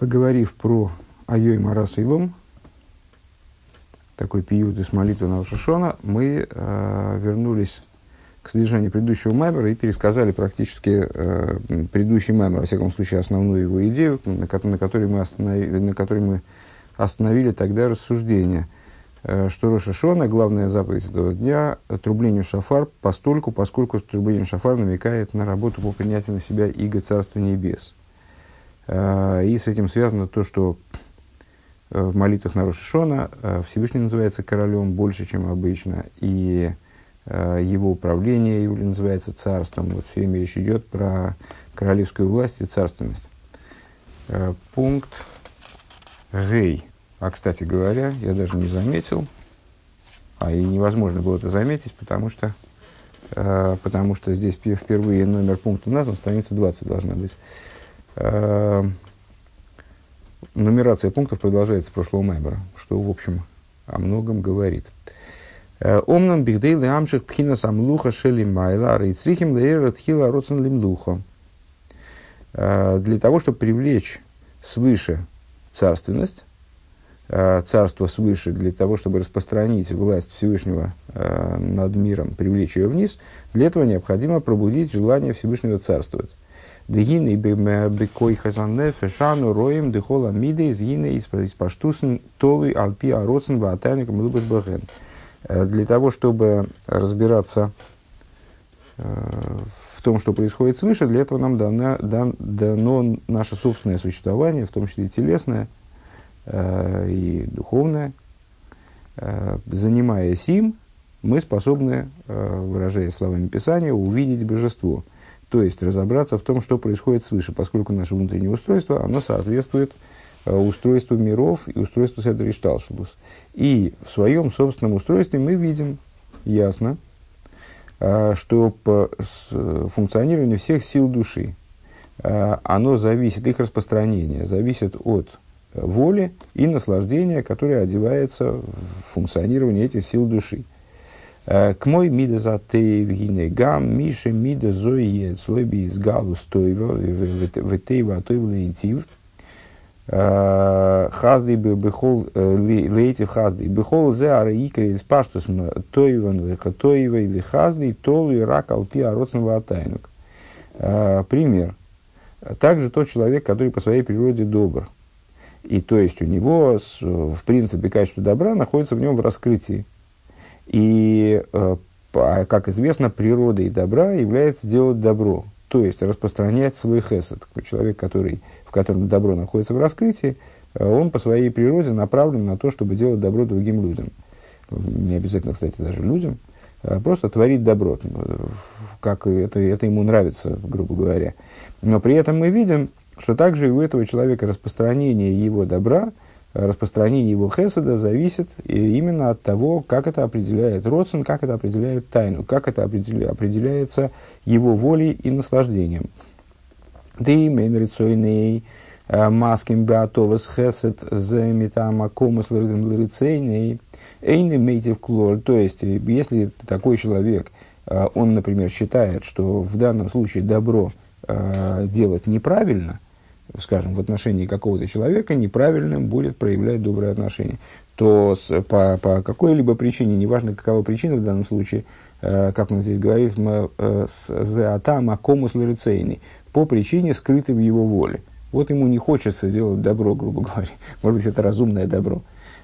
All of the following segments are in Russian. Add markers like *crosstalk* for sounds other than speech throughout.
Поговорив про Айой Марас Илом, такой пиют из молитвы на Шишона, мы э, вернулись к содержанию предыдущего мемора и пересказали практически э, предыдущий мемор, во всяком случае, основную его идею, на, на, которой, мы остановили, на которой мы остановили тогда рассуждение, э, что Рошишона, главная заповедь этого дня, трубление шафар, постольку, поскольку трубление шафар намекает на работу по принятию на себя иго Царства Небес – и с этим связано то, что э, в молитвах на Рошишона э, Всевышний называется королем больше, чем обычно, и его управление Иули называется царством. Вот все время речь идет про королевскую власть и царственность. Пункт Гей. А, кстати говоря, я даже не заметил, а и невозможно было это заметить, потому что, потому что здесь впервые номер пункта назван, страница 20 должна быть. Э, нумерация пунктов продолжается с прошлого мембера, что, в общем, о многом говорит. Э, Омнам бигдейлы амших пхина самлуха шели майла рейцрихим лейра тхила родсен лимлуха. Э, для того, чтобы привлечь свыше царственность, царство свыше, для того, чтобы распространить власть Всевышнего над миром, привлечь ее вниз, для этого необходимо пробудить желание Всевышнего царствовать. Дегины бекой хазанне фешану роем дехола миде из гины из паштусен толы алпи ароцен ватайник млубет бэхэн. Для того, чтобы разбираться в том, что происходит свыше, для этого нам дано, дан, дано наше собственное существование, в том числе и телесное, и духовное. Занимаясь им, мы способны, выражая словами Писания, увидеть божество – то есть разобраться в том, что происходит свыше, поскольку наше внутреннее устройство, оно соответствует э, устройству миров и устройству Седри Шталшелус. И в своем собственном устройстве мы видим ясно, э, что по функционированию всех сил души, э, оно зависит, их распространение зависит от воли и наслаждения, которое одевается в функционирование этих сил души. К мой мида за ты в гам, миша мида зои слоби из галу стойва, в тейва а той лейтив. Хазды бы бехол лейтив хазды. Бехол зе ара икре из паштус тойван веха тойва и хазды толу и рак алпи ароцен ватайнук. Пример. Также тот человек, который по своей природе добр. И то есть у него, в принципе, качество добра находится в нем в раскрытии. И, э, как известно, природой добра является делать добро, то есть распространять свой хесед. Человек, который, в котором добро находится в раскрытии, э, он по своей природе направлен на то, чтобы делать добро другим людям. Не обязательно, кстати, даже людям. А просто творить добро, как это, это ему нравится, грубо говоря. Но при этом мы видим, что также и у этого человека распространение его добра – распространение его хеседа зависит именно от того, как это определяет Родсон, как это определяет тайну, как это определяется его волей и наслаждением. Ты мейн э, маским беатовас хесед за метама комус лырцейней эйны мейтив клор. То есть, если такой человек, э, он, например, считает, что в данном случае добро э, делать неправильно – скажем, в отношении какого-то человека неправильным будет проявлять доброе отношение, то с, по, по какой-либо причине, неважно какова причина в данном случае, э, как он здесь говорит, э, с атам акомус ларицейный, по причине скрытой в его воле. Вот ему не хочется делать добро, грубо *laughs* говоря. Может быть, это разумное добро.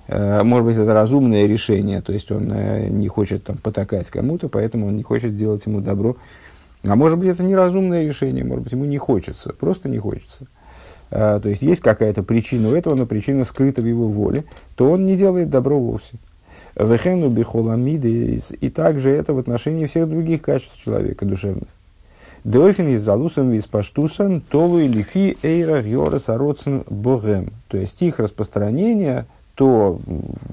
Э, может быть, это разумное решение, то есть он э, не хочет там потакать кому-то, поэтому он не хочет делать ему добро. А может быть, это неразумное решение, может быть, ему не хочется, просто не хочется. А, то есть есть какая-то причина у этого, но причина скрыта в его воле, то он не делает добро вовсе. Вехену бихоламиды, и также это в отношении всех других качеств человека душевных. Деофин из залусом из паштусан толу и лифи эйра йорас ароцен богем. То есть их распространение, то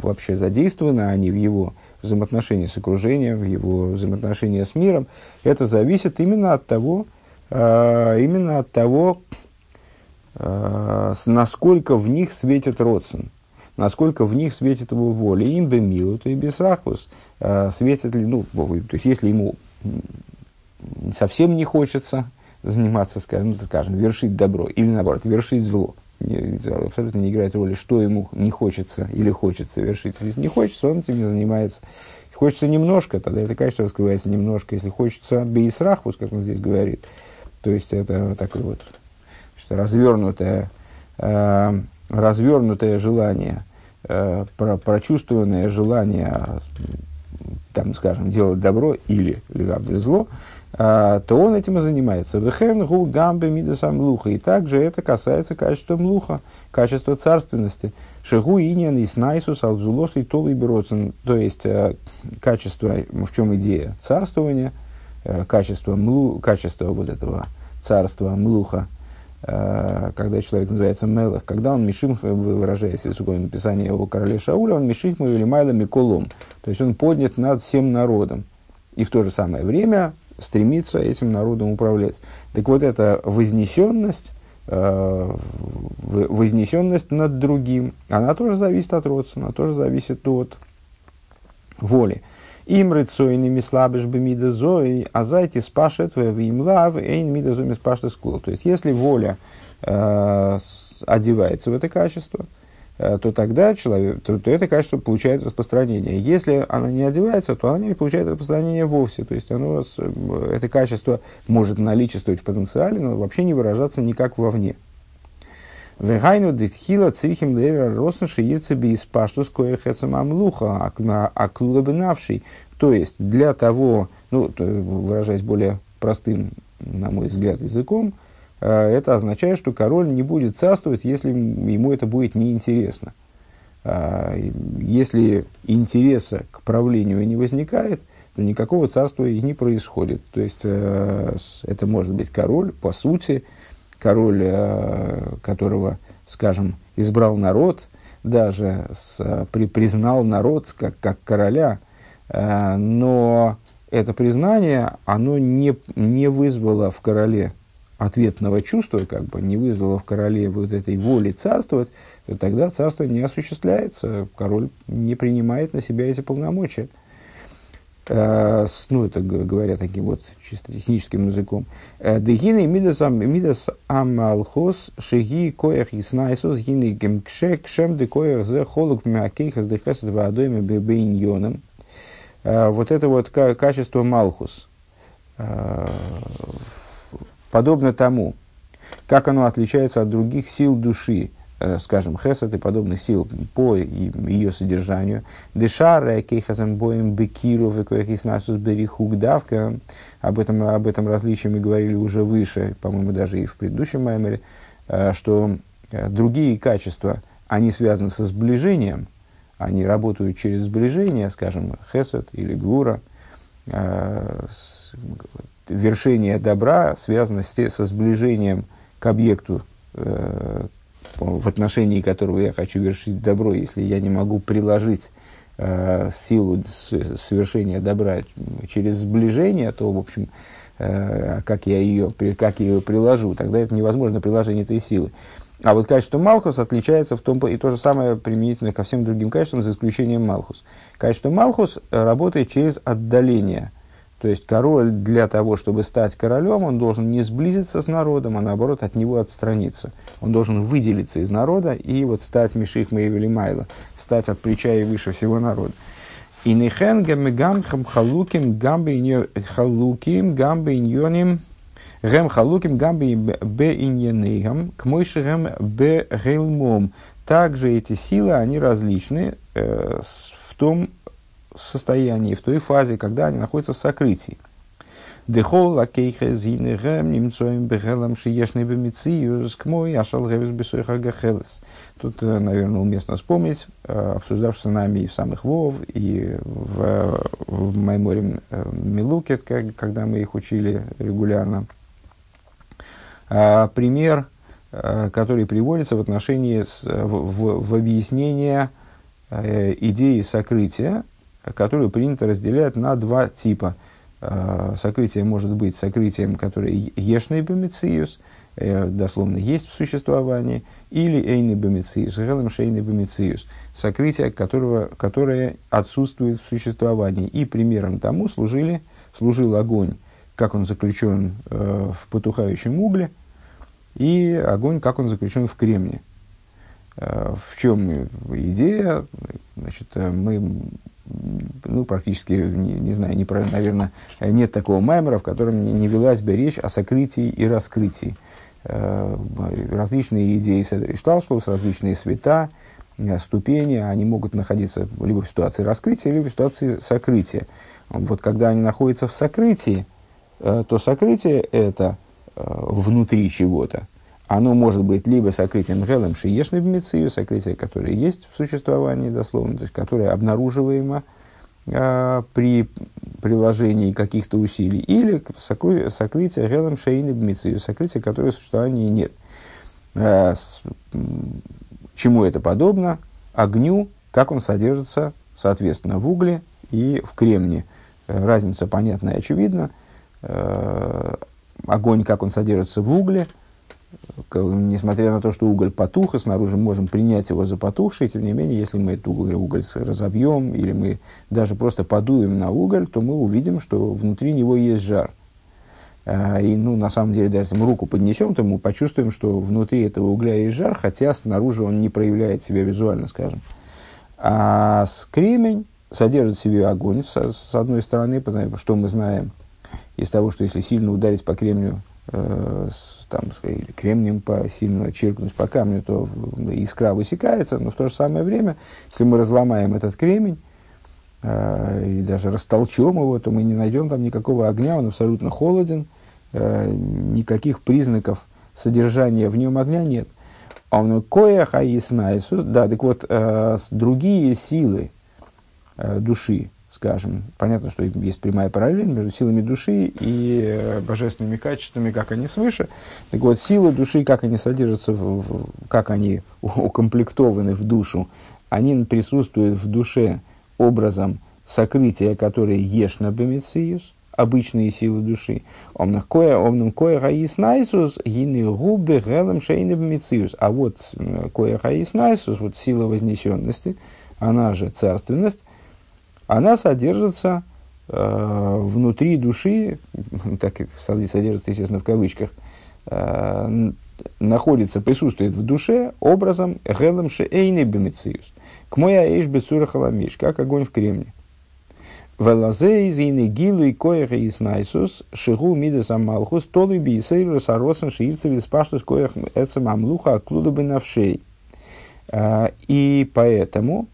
вообще задействованы они в его взаимоотношении с окружением, в его взаимоотношении с миром, это зависит именно от того, э, именно от того, насколько в них светит родствен, насколько в них светит его воля. Им бы милу, то и без рахвус. Э, светит ли, ну, то есть, если ему совсем не хочется заниматься, скажем, ну, скажем, вершить добро, или наоборот, вершить зло, абсолютно не играет роли, что ему не хочется или хочется совершить. Если не хочется, он этим не занимается. Хочется немножко, тогда это качество раскрывается немножко. Если хочется бейсрахвус, как он здесь говорит, то есть это такое вот что развернутое, э, развернутое желание, э, про, прочувствованное желание, там, скажем, делать добро или, или зло, э, то он этим и занимается. Вехен гу гамбе мидасам луха. И также это касается качества млуха, качества царственности. Шегу иньян и снайсус алзулос и тол и То есть, э, качество, в чем идея? Царствования, качество, млу, качество вот этого царства, млуха, когда человек называется Мелах, когда он Мишим, выражаясь из написания его короля Шауля, он Мишим или Майла Миколом. То есть он поднят над всем народом. И в то же самое время стремится этим народом управлять. Так вот, эта вознесенность, э, вознесенность над другим, она тоже зависит от родства, она тоже зависит от воли. Им рыцойными слабыш бы мида зои, а зайти спашет в им лав, эйн мида зои спашет скул. То есть, если воля э, одевается в это качество, то тогда человек, то, то это качество получает распространение. Если она не одевается, то она не получает распространение вовсе. То есть оно, это качество может наличествовать в потенциале, но вообще не выражаться никак вовне. Вегайну дитхила црихим левер росн шиирца без паштус коехецам амлуха, аклубенавший. То есть, для того, ну, выражаясь более простым, на мой взгляд, языком, э, это означает, что король не будет царствовать, если ему это будет неинтересно. А, если интереса к правлению не возникает, то никакого царства и не происходит. То есть, э, это может быть король, по сути, король, э, которого, скажем, избрал народ, даже с, при, признал народ как, как короля, э, но это признание, оно не, не вызвало в короле ответного чувства, как бы не вызвало в короле вот этой воли царствовать, то тогда царство не осуществляется, король не принимает на себя эти полномочия. Э, ну, это говоря таким вот чисто техническим языком. Э, Дегины мидас амалхос шеги коях иснайсос гины гемкше кшем де коях зе холук мякейхас дехесет ваадойме бебейньоном. Э, вот это вот качество малхус. Подобно тому, как оно отличается от других сил души, скажем, хесед и подобных сил по ее содержанию. Дешара кейхазам боем бекиру векоехиснасус берихугдавка. Об этом, об этом различии мы говорили уже выше, по-моему, даже и в предыдущем маймере, э, что э, другие качества, они связаны со сближением, они работают через сближение, скажем, хесед или гура, вершение добра связано со сближением к объекту, в отношении которого я хочу вершить добро, если я не могу приложить э, силу совершения добра через сближение, то, в общем, э, как, я ее, как я ее приложу, тогда это невозможно приложение этой силы. А вот качество Малхус отличается в том, и то же самое применительно ко всем другим качествам, за исключением Малхус. Качество Малхус работает через отдаление – то есть король для того, чтобы стать королем, он должен не сблизиться с народом, а наоборот от него отстраниться. Он должен выделиться из народа и вот стать Миших Мейвели Майла, стать от плеча и выше всего народа. И нехен гам халуким гамбе халуким гамбе иньоним гем халуким гамбе бе иньенейгам к мойшигам бе гейлмом. Также эти силы, они различны э, в том, состоянии, в той фазе, когда они находятся в сокрытии. Дехол лакейха зинегэм немцоем бехелам шиешный бемициюс к мой ашал гэвис бесойха гахелес. Тут, э, наверное, уместно вспомнить, э, обсуждавшись с нами и в самых Вов, и в, в Майморе э, Милуке, когда мы их учили регулярно. Пример, который приводится в отношении, с, в, в, в объяснение идеи сокрытия, которую принято разделять на два типа. Э, сокрытие может быть сокрытием, которое ешный бомициус, э, дословно есть в существовании, или эйный бомициус, гелем шейный бомициус, сокрытие, которого, которое отсутствует в существовании. И примером тому служили, служил огонь, как он заключен э, в потухающем угле, и огонь, как он заключен в кремне. В чем идея? Значит, мы ну, практически, не, не знаю, не, наверное, нет такого маймера, в котором не, велась бы речь о сокрытии и раскрытии. Э, различные идеи Седришталшлус, различные света, э, ступени, они могут находиться либо в ситуации раскрытия, либо в ситуации сокрытия. Вот когда они находятся в сокрытии, э, то сокрытие это внутри чего-то. Оно может быть либо сокрытием гелем шиешной бмицию, сокрытие, которое есть в существовании дословно, то есть которое обнаруживаемо а, при приложении каких-то усилий, или сокрытие гелем шейной бмицию, сокрытие, которое в нет. С, чему это подобно? Огню, как он содержится, соответственно, в угле и в кремне. Разница понятна и очевидна. Огонь, как он содержится в угле – несмотря на то, что уголь потух, и снаружи можем принять его за потухший, тем не менее, если мы этот уголь, уголь разобьем, или мы даже просто подуем на уголь, то мы увидим, что внутри него есть жар. А, и, ну, на самом деле, даже если мы руку поднесем, то мы почувствуем, что внутри этого угля есть жар, хотя снаружи он не проявляет себя визуально, скажем. А кремень содержит в себе огонь, с, с одной стороны, потому что мы знаем из того, что если сильно ударить по кремню э, с, там, или кремнием по, сильно чиркнуть по камню, то искра высекается, но в то же самое время, если мы разломаем этот кремень, э, и даже растолчем его, то мы не найдем там никакого огня, он абсолютно холоден, э, никаких признаков содержания в нем огня нет. А он кое хаисна Иисус, да, так вот, э, другие силы э, души, скажем, понятно, что есть прямая параллель между силами души и э, божественными качествами, как они свыше. Так вот, силы души, как они содержатся, в, как они *laughs* укомплектованы в душу, они присутствуют в душе образом сокрытия, которое ешь на бемициус, обычные силы души. Омнах кое, омнам кое хаис найсус, гины губы гелем шейны бемициус. А вот кое хаис найсус, вот сила вознесенности, она же царственность, она содержится э, внутри души, *laughs* так и содержится, естественно, в кавычках, э, находится, присутствует в душе образом гелем шеэйны бемициус. К моя эйш бецура халамиш, как огонь в кремне. Велазе из ины гилу и коях из найсус, шигу мидес амалхус, толы бисейру саросен шиирцев из паштус коях эцем амлуха оклуда бы. Э, и поэтому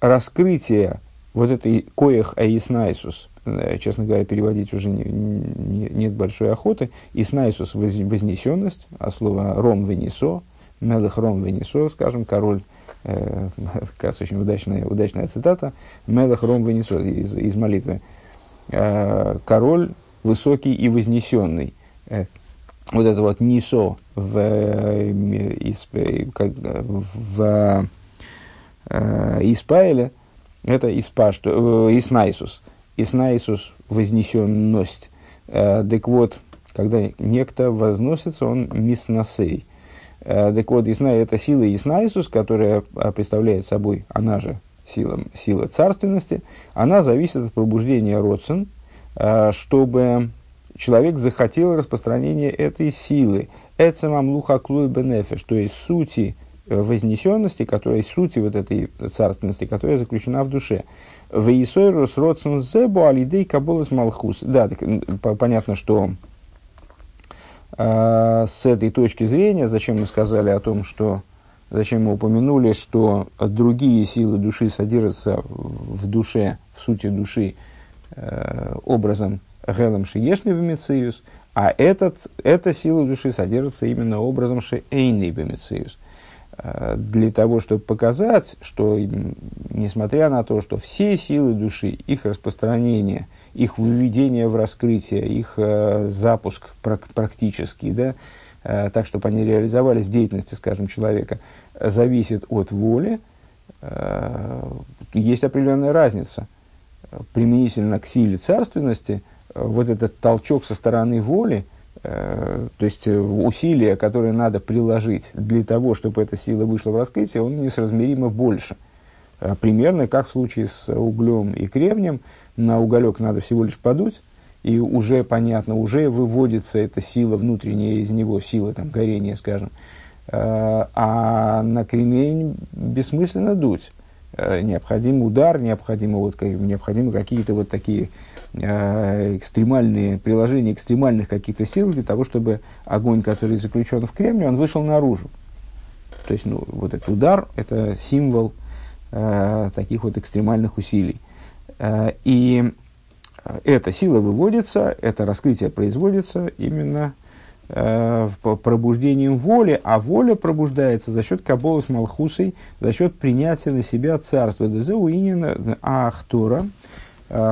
раскрытие вот этой коях аиснайсус, э, честно говоря, переводить уже не, не, нет большой охоты, иснайсус – вознесенность, а слово ром венесо, мелых ром венесо, скажем, король, э, *laughs* кажется, очень удачная, удачная цитата, мелых ром венесо из, из молитвы, э, король высокий и вознесенный. Э, вот это вот нисо в, э, из, как, в э, Испаиле – это испашту, э, иснайсус. Иснайсус – вознесенность. Э, так вот, когда некто возносится, он мисносей. Э, так вот, Исна, это сила Иснайсус, которая э, представляет собой, она же сила, сила царственности, она зависит от пробуждения родсен, э, чтобы человек захотел распространения этой силы. Эцемам луха клуй бенефеш, то есть сути вознесенности, которая сути вот этой царственности, которая заключена в душе. Вейсойрус родсен зебу алидей каболас малхус. Да, так, понятно, что э, с этой точки зрения, зачем мы сказали о том, что зачем мы упомянули, что другие силы души содержатся в душе, в сути души, э, образом Гелем Шиешный Бемициус, а этот, эта сила души содержится именно образом Бемициус. Э, для того, чтобы показать, что несмотря на то, что все силы души, их распространение, их выведение в раскрытие, их э, запуск практический, да, э, так, чтобы они реализовались в деятельности, скажем, человека, зависит от воли, есть определенная разница. Применительно к силе царственности, вот этот толчок со стороны воли – Э, то есть э, усилия, которые надо приложить для того, чтобы эта сила вышла в раскрытие, он несоразмеримо больше. Э, примерно как в случае с углем и кремнием, на уголек надо всего лишь подуть, и уже понятно, уже выводится эта сила внутренняя из него, сила там, горения, скажем, а на кремень бессмысленно дуть. Необходим удар, необходимо вот, необходимы какие-то вот такие экстремальные приложения экстремальных каких-то сил для того, чтобы огонь, который заключен в кремне, он вышел наружу. То есть, ну, вот этот удар – это символ э, таких вот экстремальных усилий. Э, и эта сила выводится, это раскрытие производится именно э, пробуждением воли, а воля пробуждается за счет кабола с Малхусой, за счет принятия на себя царства. Дезеуинина Ахтора, э,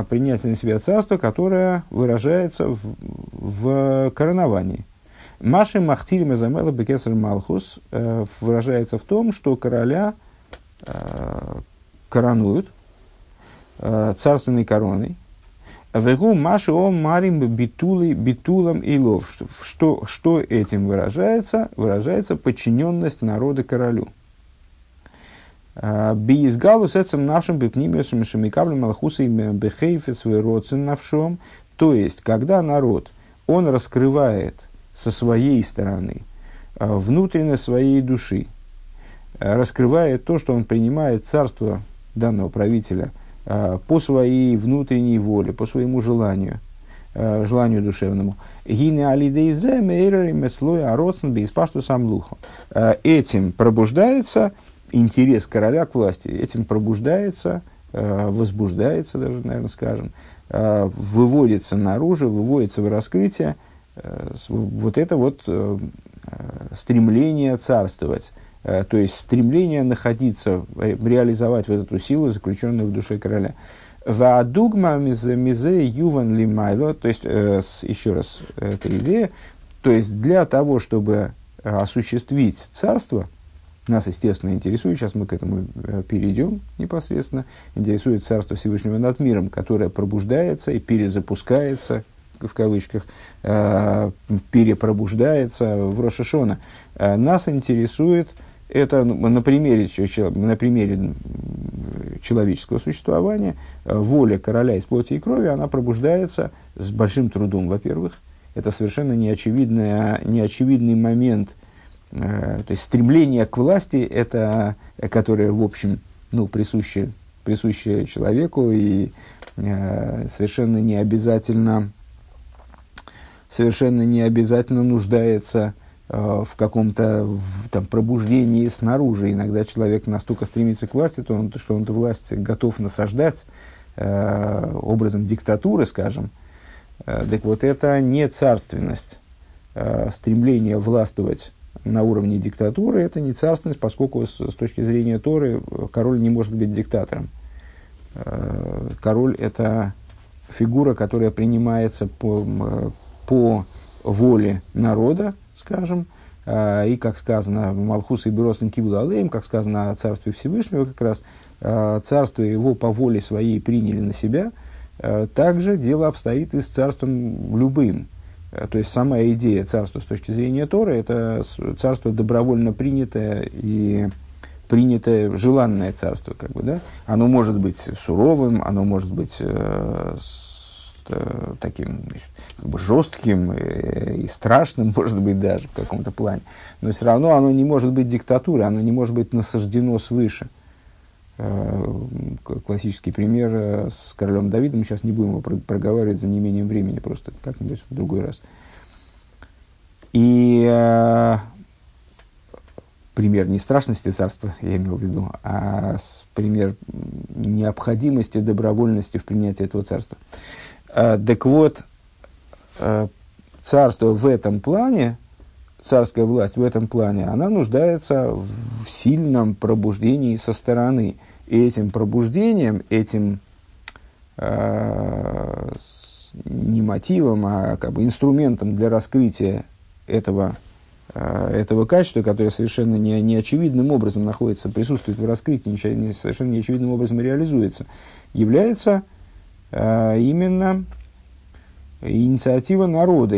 принятие на себя царства, которое выражается в, в короновании. Маши Махтиль Мезамела Бекесар Малхус э, выражается в том, что короля э, коронуют э, царственной короной. Вегу Маши Ом Марим Битули Битулам и Лов. Что, что этим выражается? Выражается подчиненность народа королю. Биизгалу с этим нашим бипнимиусом шамикаблем малхуса им бехейфес вероцин навшом. То есть, когда народ, он раскрывает со своей стороны, а, внутренность своей души, а, раскрывает то, что он принимает царство данного правителя а, по своей внутренней воле, по своему желанию, желанию душевному. Этим пробуждается интерес короля к власти, этим пробуждается, возбуждается даже, наверное, скажем, выводится наружу, выводится в раскрытие Э, вот это вот э, э, стремление царствовать, то есть стремление находиться, реализовать вот эту силу, заключенную в душе короля. Ваадугма мизе юван лимайло, то есть, еще раз, эта идея, то есть для того, чтобы осуществить царство, нас, естественно, интересует, сейчас мы к этому перейдем непосредственно, интересует Царство Всевышнего над миром, которое пробуждается и перезапускается, в кавычках, э, перепробуждается в Рошашона. Э, нас интересует это ну, на примере, на примере человеческого существования, э, воля короля из плоти и крови, она пробуждается с большим трудом, во-первых. Это совершенно неочевидный, неочевидный момент, то есть стремление к власти, это, которое, в общем, ну, присуще, присуще человеку и совершенно не обязательно совершенно не обязательно нуждается э, в каком-то в, там, пробуждении снаружи. Иногда человек настолько стремится к власти, то он, что он эту власть готов насаждать э, образом диктатуры, скажем. Э, так вот, это не царственность. Э, стремление властвовать на уровне диктатуры – это не царственность, поскольку с, с точки зрения Торы король не может быть диктатором. Э, король – это фигура, которая принимается по, по воле народа, скажем, э, и, как сказано, Малхус и Беросин Кибудалеем, как сказано о Царстве Всевышнего, как раз э, царство его по воле своей приняли на себя, э, также дело обстоит и с царством любым. То есть сама идея царства с точки зрения Торы – это царство добровольно принятое и принятое желанное царство. Как бы, да? Оно может быть суровым, оно может быть э, э, таким значит, как бы жестким и, и страшным, *laughs* может быть, даже в каком-то плане. Но все равно оно не может быть диктатурой, оно не может быть насаждено свыше. Э, классический пример э, с королем Давидом, сейчас не будем его проговаривать за неимением времени, просто как-нибудь в другой раз. И э, пример не страшности царства, *laughs* я имел в виду, а пример необходимости, добровольности в принятии этого царства. Э, так вот, э, царство в этом плане, царская власть в этом плане, она нуждается в сильном пробуждении со стороны. И этим пробуждением, этим э, не мотивом, а как бы инструментом для раскрытия этого, э, этого качества, которое совершенно не, неочевидным образом находится, присутствует в раскрытии, не, совершенно неочевидным образом реализуется, является а, именно инициатива народа.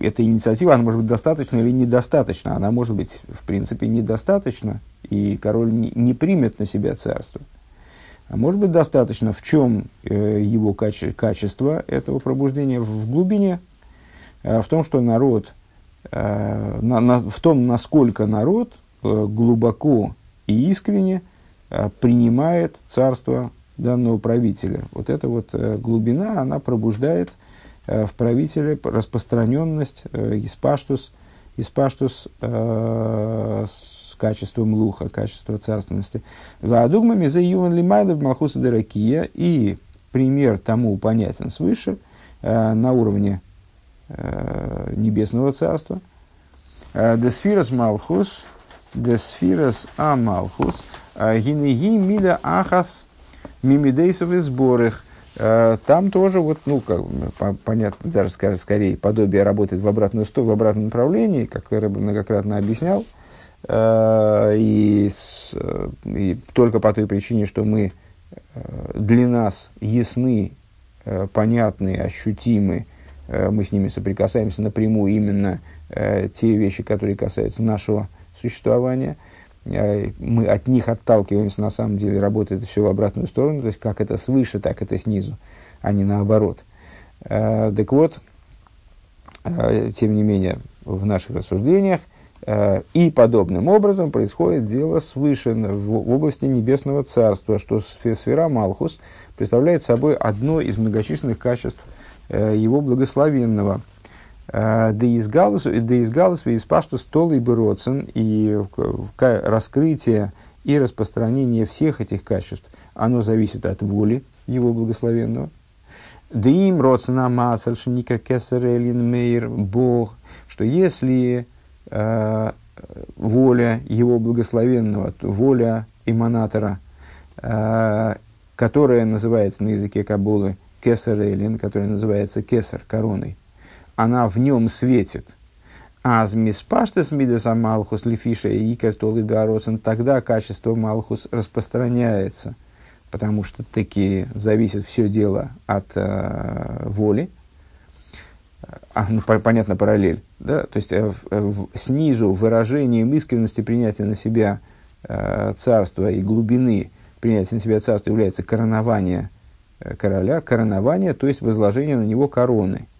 Эта инициатива, она может быть достаточна или недостаточна. Она может быть, в принципе, недостаточна, и король не, не примет на себя царство. А может быть достаточно, в чем э, его каче, качество этого пробуждения в глубине, э, в том, что народ э, на, на, в том, насколько народ э, глубоко и искренне э, принимает царство данного правителя. Вот эта вот э, глубина, она пробуждает э, в правителе распространенность э, испаштус, испаштус э, с качеством луха, качество царственности. Вадугмами за юван лимайда малхуса деракия и пример тому понятен свыше э, на уровне э, небесного царства. Э, Десфирас малхус, десфирас а малхус, э, гинеги миля ахас мимидейсов и. Э, там тоже, вот, ну, как, понятно, даже скорее подобие работает в обратную сторону, в обратном направлении, как я многократно объяснял. И, с, и только по той причине, что мы для нас ясны, понятны, ощутимы, мы с ними соприкасаемся напрямую именно те вещи, которые касаются нашего существования – Э, мы от них отталкиваемся, на самом деле работает все в обратную сторону, то есть как это свыше, так это снизу, а не наоборот. Э, так вот, э, тем не менее, в наших рассуждениях и подобным образом происходит дело свыше в области Небесного Царства, что сфера Малхус представляет собой одно из многочисленных качеств его благословенного – да из галус, да из галус, и спашту стол и броцен, и раскрытие и распространение всех этих качеств, оно зависит от воли его благословенного. Да им родсена мацальшника кесарелин мейр Бог, что если э, воля его благословенного, воля эманатора, э, которая называется на языке Кабулы кесарелин, которая называется кесар, короной, она в нем светит. Аз миспаштес мидеса малхус лифиша и икер толы тогда качество малхус распространяется, потому что таки зависит все дело от э, воли. А, ну, по, понятно, параллель. Да? То есть э, в, снизу выражением искренности принятия на себя э, царства и глубины принятия на себя царства является коронование э, короля, коронование, то есть возложение на него короны –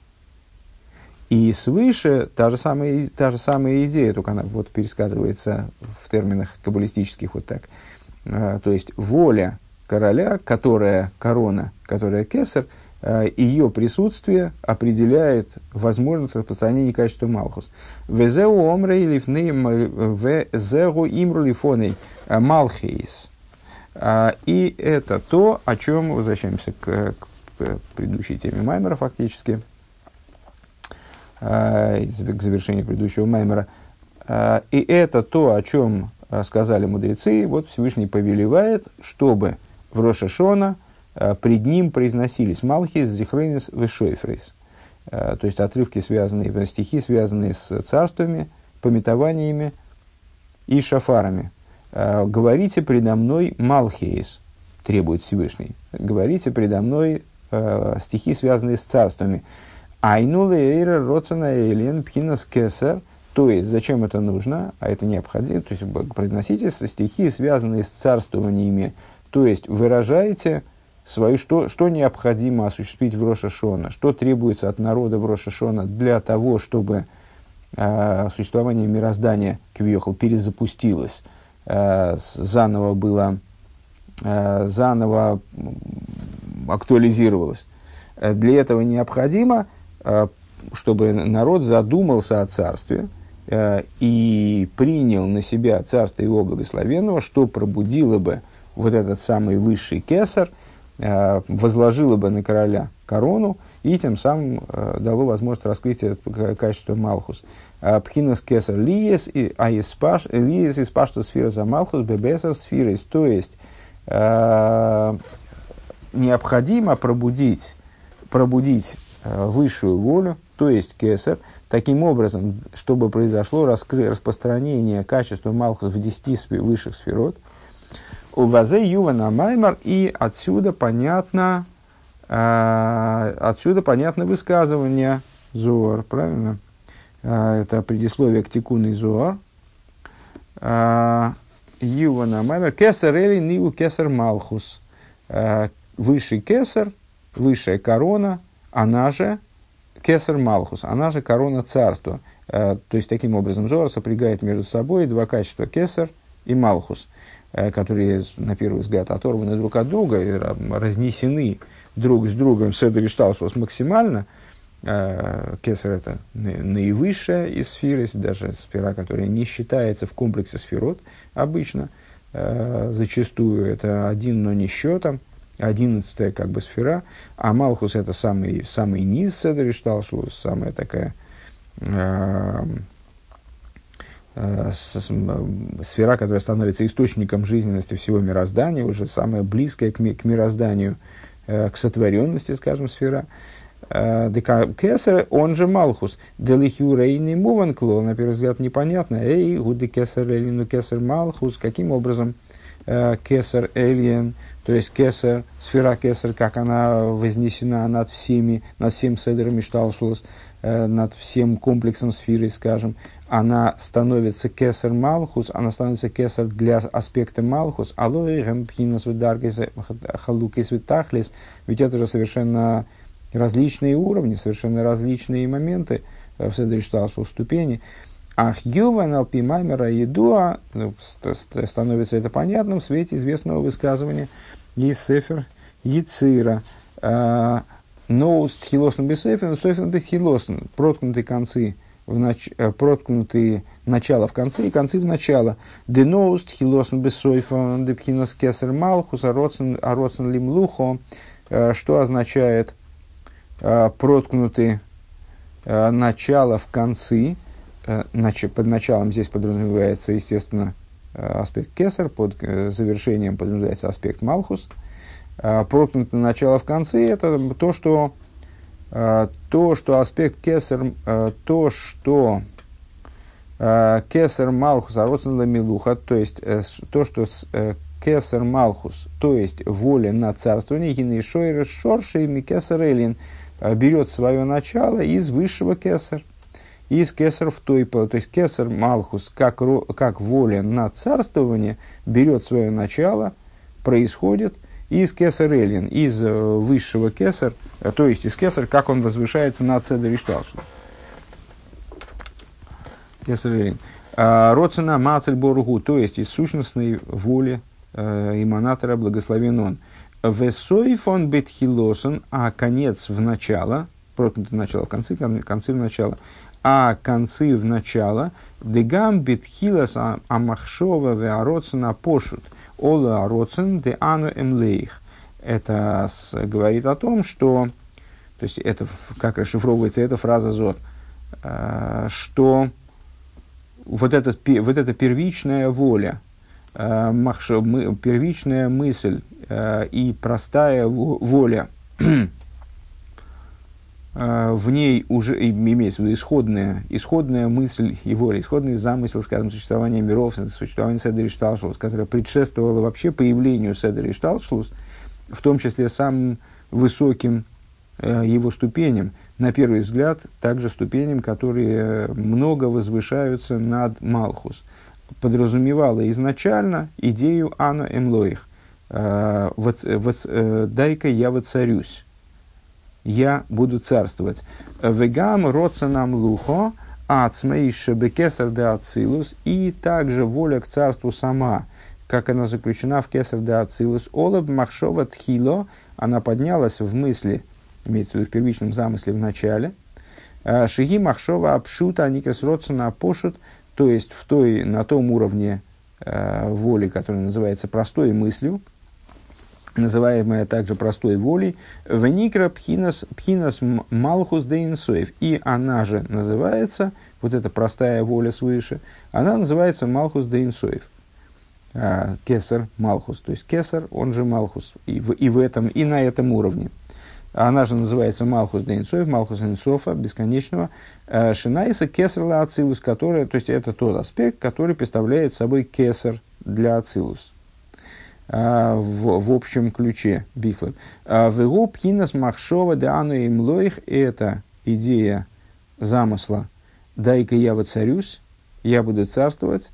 и свыше та же самая, та же самая идея, только она вот пересказывается в терминах каббалистических вот так. А, то есть воля короля, которая корона, которая кесар, а, ее присутствие определяет возможность распространения качества Малхус. Везеу омрей лифнейм везеу имру лифоней а, Малхейс. И это то, о чем возвращаемся к, к предыдущей теме Маймера фактически – к завершению предыдущего маймера. Э, и это то, о чем э, сказали мудрецы, вот Всевышний повелевает, чтобы в Рошашона пред ним произносились Малхис, Зихрейнис, Вешойфрейс. То есть отрывки, связанные, стихи, связанные с царствами, пометованиями и шафарами. «Говорите предо мной Малхейс», требует Всевышний. «Говорите предо мной стихи, связанные с царствами». Айну лейра роцена элен пхинас кесар. То есть, зачем это нужно? А это необходимо. То есть, произносите стихи, связанные с царствованиями. То есть, выражаете свою, что, что необходимо осуществить в Рошашона, что требуется от народа в Рошашона для того, чтобы э, существование мироздания Квиохал перезапустилось, э, заново было, э, заново актуализировалось. Для этого необходимо – чтобы народ задумался о царстве э, и принял на себя царство его благословенного, что пробудило бы вот этот самый высший кесар, э, возложило бы на короля корону и тем самым дало возможность раскрытия качества Малхус. Пхинас кесар лиес аиспаш лиес испашта сфера за Малхус бебесар сферис. То есть необходимо пробудить, пробудить Э, высшую волю, то есть кесар, таким образом, чтобы произошло раскры, распространение качества Малхус в десяти высших сферот. У вазе ювана маймар, и отсюда понятно, э, отсюда понятно высказывание Зоар, правильно? Э, это предисловие к тикуной Зоар. Э, ювана маймар, кесар или ниву кесар Малхус. Э, высший кесар, высшая корона – она же Кесар Малхус, она же корона царства. то есть, таким образом, Зора сопрягает между собой два качества кесар и малхус, которые, на первый взгляд, оторваны друг от друга и разнесены друг с другом и Шталшус максимально. Кесар – это наивысшая из сфер, даже сфера, которая не считается в комплексе сферот обычно – Э, зачастую это один, но не счетом, одиннадцатая как бы сфера, а Малхус это самый, самый низ Седри Шталшлус, самая такая э, э, сфера, которая становится источником жизненности всего мироздания, уже самая близкая к, ми, к мирозданию, э, к сотворенности, скажем, сфера. Э, дека кесар, он же Малхус. Делихюрейный муванкло, на первый взгляд непонятно. Эй, гуды кесар элину кесар Малхус. Каким образом кесар эльен, то есть кесар, сфера кесар, как она вознесена над всеми, над всем седером Ишталшулас, э, над всем комплексом сферы, скажем, она становится кесар Малхус, она становится кесар для аспекта Малхус, алоэ гэмпхинас выдаргис халукис витахлис, ведь это же совершенно различные уровни, совершенно различные моменты в Седришталшу ступени. Ах, Юван Алпимаймера Едуа, ну, становится это понятным в свете известного высказывания из Сефер Яцира. А, Ноус тхилосн бесефен, софен бехилосн. Проткнутые концы, в нач... Э, проткнутые начало в конце и концы в начало. Деноус тхилосн бесойфен, депхинос кесер малхус, ароцен лимлухо, э, что означает проткнуты э, начало в концы. Э, под началом здесь подразумевается, естественно, э, аспект кесар, под э, завершением подразумевается аспект малхус. Проткнуто начало в конце – это то, что, то, что аспект кесар, то, что кесар малхус, а милуха, то есть то, что кесар малхус, то есть воля на царствование, гинейшойры шорши и кесар элин – берет свое начало из высшего кесар, из кесар в той, то есть кесар Малхус, как, как воля на царствование, берет свое начало, происходит из кесар Эллин, из э, высшего кесар, э, то есть из кесар, как он возвышается на цедер Ишталшна. Кесар Эллин. А, Роцена Мацель Боругу, то есть из сущностной воли э, иманатора благословен он. Весойфон бетхилосон, а конец в начало, проткнутое начало в конце, концы в начало, а концы в начало, дегам бетхилос амахшова веароцена пошут, ола ароцен де ану эмлейх. Это говорит о том, что, то есть это, как расшифровывается эта фраза Зор, э, что вот, этот, вот эта первичная воля, э, первичная мысль, Э, и простая воля, *clears throat* в ней уже имеется в виду исходная, исходная мысль и воля, исходный замысел, скажем, существования миров, существования Седери Шталшлус, которое предшествовало вообще появлению Седери Шталшлус, в том числе самым высоким э, его ступеням, на первый взгляд, также ступеням, которые много возвышаются над Малхус, подразумевало изначально идею Ана Эмлоих, Э, э, дай-ка я воцарюсь, я буду царствовать. Вегам роцанам лухо, ацмейша бекесар де ацилус, и также воля к царству сама, как она заключена в кесар де ацилус, олаб махшова тхило, она поднялась в мысли, имеется в виду в первичном замысле в начале, э, шиги махшова обшута никас роцана пошут, то есть в той, на том уровне э, воли, который называется простой мыслью, называемая также простой волей, веникра пхинас, пхинас малхус дейнсоев. И она же называется, вот эта простая воля свыше, она называется малхус дейнсоев. А, кесар малхус, то есть кесар, он же малхус, и в, и в этом, и на этом уровне. Она же называется Малхус Дейнцоев, Малхус Инсофа, бесконечного. А, Шинайса Кесар Ацилус, которая, то есть это тот аспект, который представляет собой кесар для Ацилус. А, в, в общем ключе Бихлад. А, Вегу пхинас махшова деану и млоих – это идея замысла «дай-ка я воцарюсь, я буду царствовать».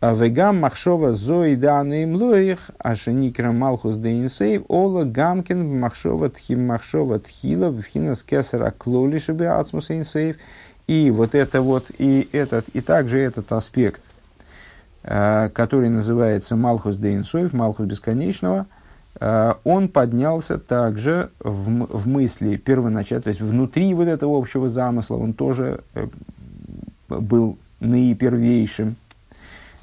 А Вегам махшова зои деану и млоих, ашеникра малхус дейнсейв, ола гамкин махшова тхим махшова тхила, вхинас кесара клолишебе ацмус инсейв. И вот это вот, и этот, и также этот аспект, который называется Малхус де Инсоев, Малхус бесконечного, э, он поднялся также в, в мысли первоначально, то есть внутри вот этого общего замысла, он тоже э, был наипервейшим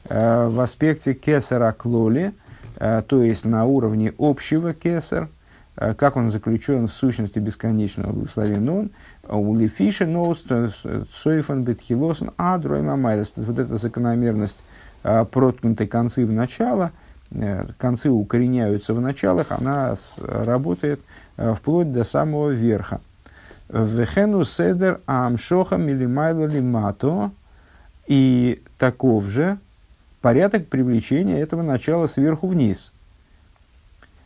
в аспекте кесара клоли, то есть на уровне общего кесар, как он заключен в сущности бесконечного благословен он, у Лифиша ноус сойфан бетхилосен адрой мамайдас. Вот эта закономерность а, проткнутой концы в начало, э, концы укореняются в началах, она работает э, вплоть до самого верха. Вехену седер амшоха милимайло лимато. И таков же порядок привлечения этого начала сверху вниз –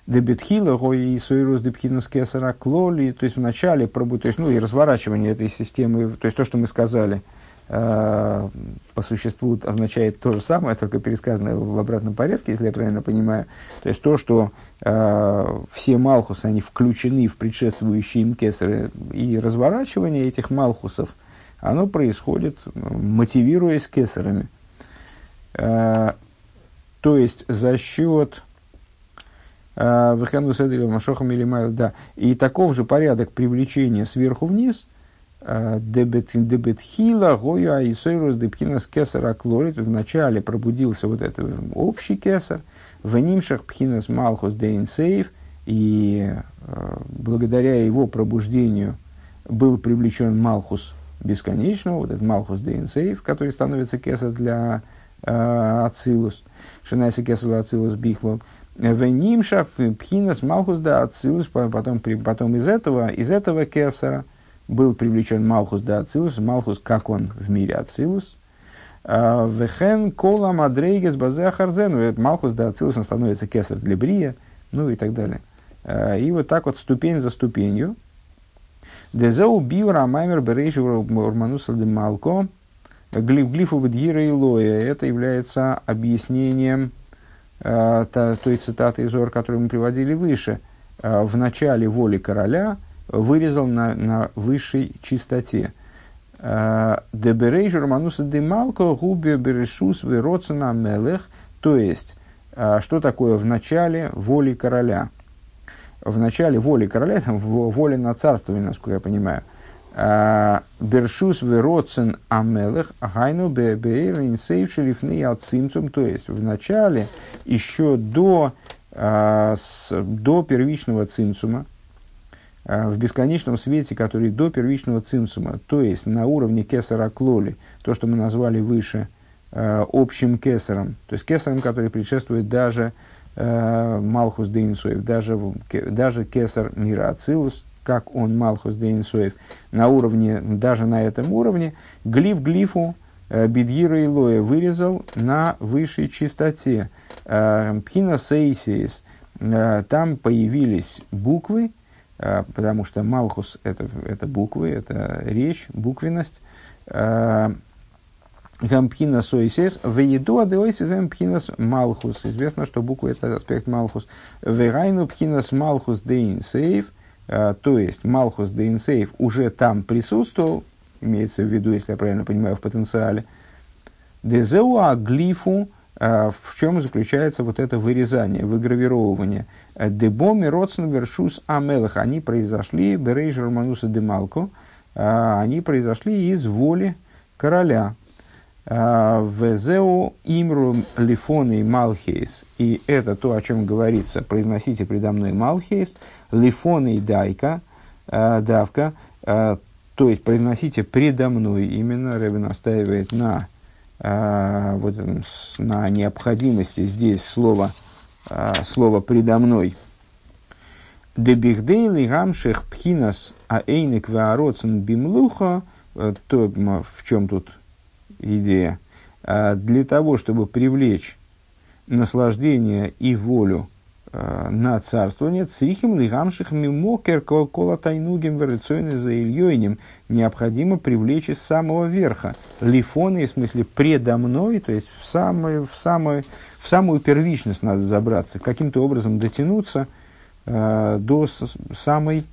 дебетхила, и суирус дебхинас кесара клоли, то есть в начале, то есть, ну, и разворачивание этой системы, то есть то, что мы сказали, э, по существу означает то же самое, только пересказанное в обратном порядке, если я правильно понимаю. То есть то, что э, все малхусы, они включены в предшествующие им кесары, и разворачивание этих малхусов, оно происходит, мотивируясь кесарами. Э, то есть за счет а, Вехену Седрил Машохам или Майл, да. И таков же порядок привлечения сверху вниз, а, дебет хила гоя и сойрус депхинас кесар аклори. Вначале пробудился вот этот общий кесар, в нимшах пхинас малхус дейнсейв, и а, благодаря его пробуждению был привлечен малхус бесконечного, вот этот малхус дейнсейв, который становится кесар для Ацилус, Шинайса кесар Ацилус Бихлок, Венимша пхинас малхус да ацилус, потом, потом из этого, из этого кесара был привлечен малхус да ацилус, малхус, как он в мире ацилус. А, вехен кола мадрейгес базе ахарзену, малхус да ацилус, он становится кесар для брия, ну и так далее. А, и вот так вот ступень за ступенью. Дезеу биура маймер берейши урмануса де малко, глифу бедгира и лоя. Это является объяснением э, той цитаты из Ор, которую мы приводили выше, в начале воли короля вырезал на, на высшей чистоте. Э, Деберей журмануса демалко губи берешус вероцена мелех, то есть, э, что такое в начале воли короля? В начале воли короля, *laughs* там, воля на царствование, насколько я понимаю – Бершус вероцен амелех гайну беэйрин сейв шерифны ацимцум. То есть, в начале, еще до, до первичного цимцума, в бесконечном свете, который до первичного цимцума, то есть на уровне кесара клоли, то, что мы назвали выше а, общим кесаром, то есть кесаром, который предшествует даже Малхус Дейнсоев, даже, даже кесар мира Ацилус, как он Малхус Дейнсоев, на уровне, даже на этом уровне, глиф глифу э, Бедгира и Лоя вырезал на высшей частоте. Э, Пхина э, там появились буквы, потому что Малхус это, это буквы, это речь, буквенность. Гампхина Сойсес, Вееду Адеойсис Гампхинас Малхус. Известно, что буквы это аспект Малхус. Верайну Пхинас Малхус Дейн Сейв – а, то есть Малхус Дейнсейв уже там присутствовал, имеется в виду, если я правильно понимаю, в потенциале. Дезеуа глифу, а, в чем заключается вот это вырезание, выгравировывание. Дебоми родсен вершус амелах, они произошли, берейж романуса демалко, а, они произошли из воли короля. Везеу имру лифоны малхейс. И это то, о чем говорится. Произносите предо мной малхейс. Лифоны дайка, э, давка. Э, то есть произносите предо мной. Именно Рэбби настаивает на, э, вот, на необходимости здесь слова, слова предо мной. Дебихдей гамших пхинас аэйник ваароцен бимлуха. То, в чем тут идея, а для того, чтобы привлечь наслаждение и волю а, на царствование, црихим лигамших мимокер кола тайнугим верационе за Ильёйнем необходимо привлечь из самого верха. Лифоны, в смысле предо мной, то есть в, самую в, самую, в самую первичность надо забраться, каким-то образом дотянуться э, до с, самой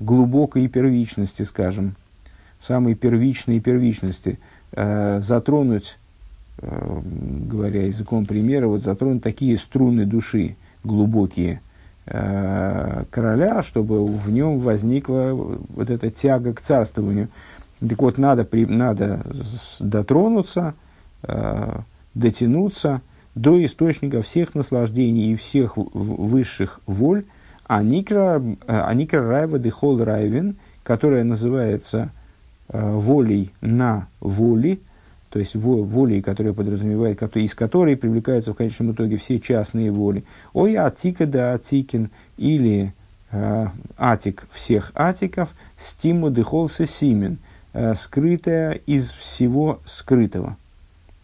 глубокой первичности, скажем, самой первичной первичности, э, затронуть, э, говоря языком примера, вот затронуть такие струны души глубокие э, короля, чтобы в нем возникла вот эта тяга к царствованию. Так вот, надо, при, надо дотронуться, э, дотянуться до источника всех наслаждений и всех высших воль, а никра, а никра райва дехол райвен, которая называется э, волей на воли, то есть волей, которая подразумевает, из которой привлекаются в конечном итоге все частные воли. Ой, атика да атикин, или э, атик всех атиков, стиму дехол симен, э, скрытая из всего скрытого.